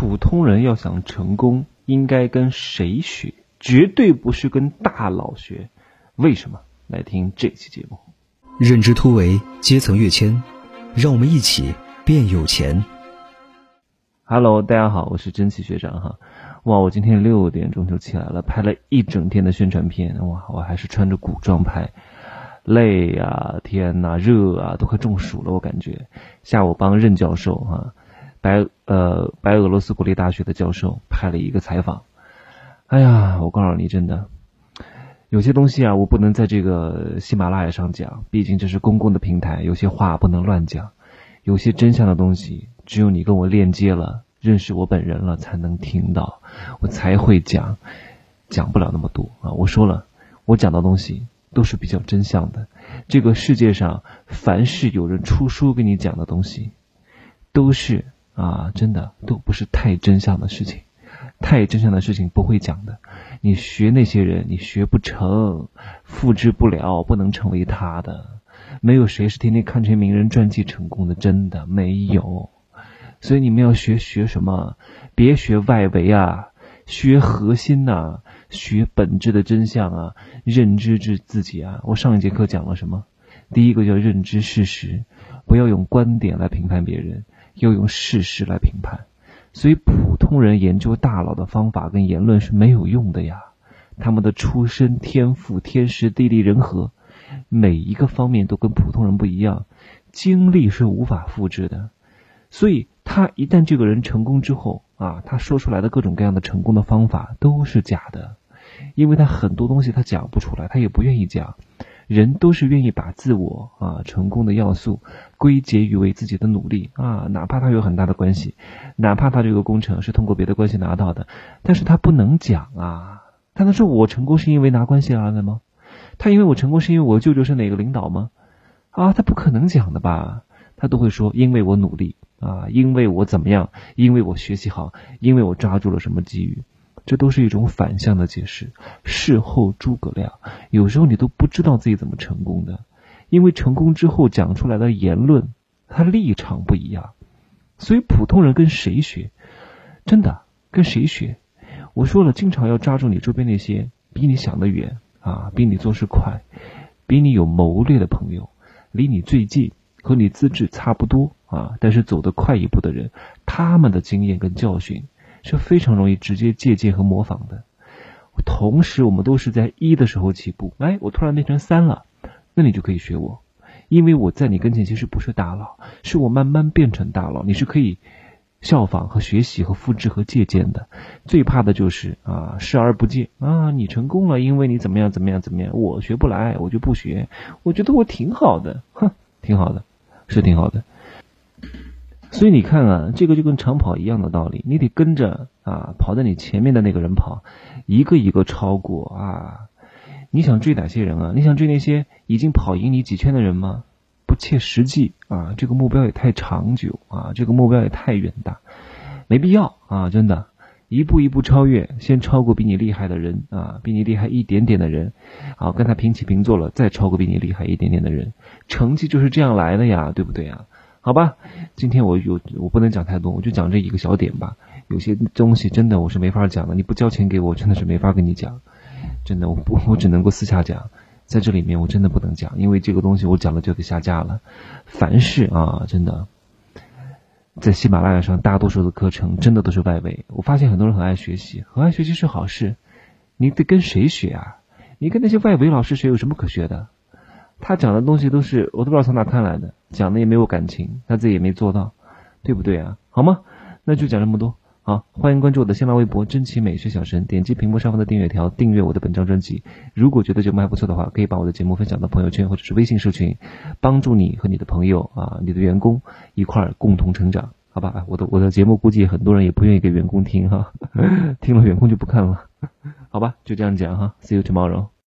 普通人要想成功，应该跟谁学？绝对不是跟大佬学。为什么？来听这期节目。认知突围，阶层跃迁，让我们一起变有钱。Hello，大家好，我是真奇学长哈。哇，我今天六点钟就起来了，拍了一整天的宣传片。哇，我还是穿着古装拍，累啊，天呐，热啊，都快中暑了，我感觉。下午帮任教授哈。白呃白俄罗斯国立大学的教授拍了一个采访，哎呀，我告诉你，真的有些东西啊，我不能在这个喜马拉雅上讲，毕竟这是公共的平台，有些话不能乱讲，有些真相的东西，只有你跟我链接了，认识我本人了，才能听到，我才会讲，讲不了那么多啊。我说了，我讲的东西都是比较真相的。这个世界上，凡是有人出书给你讲的东西，都是。啊，真的都不是太真相的事情，太真相的事情不会讲的。你学那些人，你学不成，复制不了，不能成为他的。没有谁是天天看这些名人传记成功的，真的没有。所以你们要学学什么？别学外围啊，学核心呐，学本质的真相啊，认知至自己啊。我上一节课讲了什么？第一个叫认知事实，不要用观点来评判别人。要用事实来评判，所以普通人研究大佬的方法跟言论是没有用的呀。他们的出身、天赋、天时、地利、人和，每一个方面都跟普通人不一样，经历是无法复制的。所以他一旦这个人成功之后啊，他说出来的各种各样的成功的方法都是假的，因为他很多东西他讲不出来，他也不愿意讲。人都是愿意把自我啊成功的要素归结于为自己的努力啊，哪怕他有很大的关系，哪怕他这个工程是通过别的关系拿到的，但是他不能讲啊，他能说我成功是因为拿关系来的吗？他因为我成功是因为我舅舅是哪个领导吗？啊，他不可能讲的吧？他都会说因为我努力啊，因为我怎么样，因为我学习好，因为我抓住了什么机遇。这都是一种反向的解释，事后诸葛亮。有时候你都不知道自己怎么成功的，因为成功之后讲出来的言论，他立场不一样。所以普通人跟谁学？真的跟谁学？我说了，经常要抓住你周边那些比你想的远啊，比你做事快，比你有谋略的朋友，离你最近，和你资质差不多啊，但是走得快一步的人，他们的经验跟教训。是非常容易直接借鉴和模仿的。同时，我们都是在一的时候起步，哎，我突然变成三了，那你就可以学我，因为我在你跟前其实不是大佬，是我慢慢变成大佬，你是可以效仿和学习和复制和借鉴的。最怕的就是啊，视而不见啊，你成功了，因为你怎么样怎么样怎么样，我学不来，我就不学，我觉得我挺好的，哼，挺好的，是挺好的。所以你看啊，这个就跟长跑一样的道理，你得跟着啊，跑在你前面的那个人跑，一个一个超过啊。你想追哪些人啊？你想追那些已经跑赢你几圈的人吗？不切实际啊，这个目标也太长久啊，这个目标也太远大，没必要啊，真的，一步一步超越，先超过比你厉害的人啊，比你厉害一点点的人，好跟他平起平坐了，再超过比你厉害一点点的人，成绩就是这样来的呀，对不对啊？好吧，今天我有我不能讲太多，我就讲这一个小点吧。有些东西真的我是没法讲的，你不交钱给我，真的是没法跟你讲。真的，我不我只能够私下讲，在这里面我真的不能讲，因为这个东西我讲了就得下架了。凡是啊，真的，在喜马拉雅上大多数的课程真的都是外围。我发现很多人很爱学习，很爱学习是好事，你得跟谁学啊？你跟那些外围老师学有什么可学的？他讲的东西都是我都不知道从哪看来的，讲的也没有感情，他自己也没做到，对不对啊？好吗？那就讲这么多。好，欢迎关注我的新浪微博“真奇美学小神”，点击屏幕上方的订阅条，订阅我的本张专辑。如果觉得节目还不错的话，可以把我的节目分享到朋友圈或者是微信社群，帮助你和你的朋友啊，你的员工一块儿共同成长，好吧？我的我的节目估计很多人也不愿意给员工听哈，听了员工就不看了，好吧？就这样讲哈，See you tomorrow。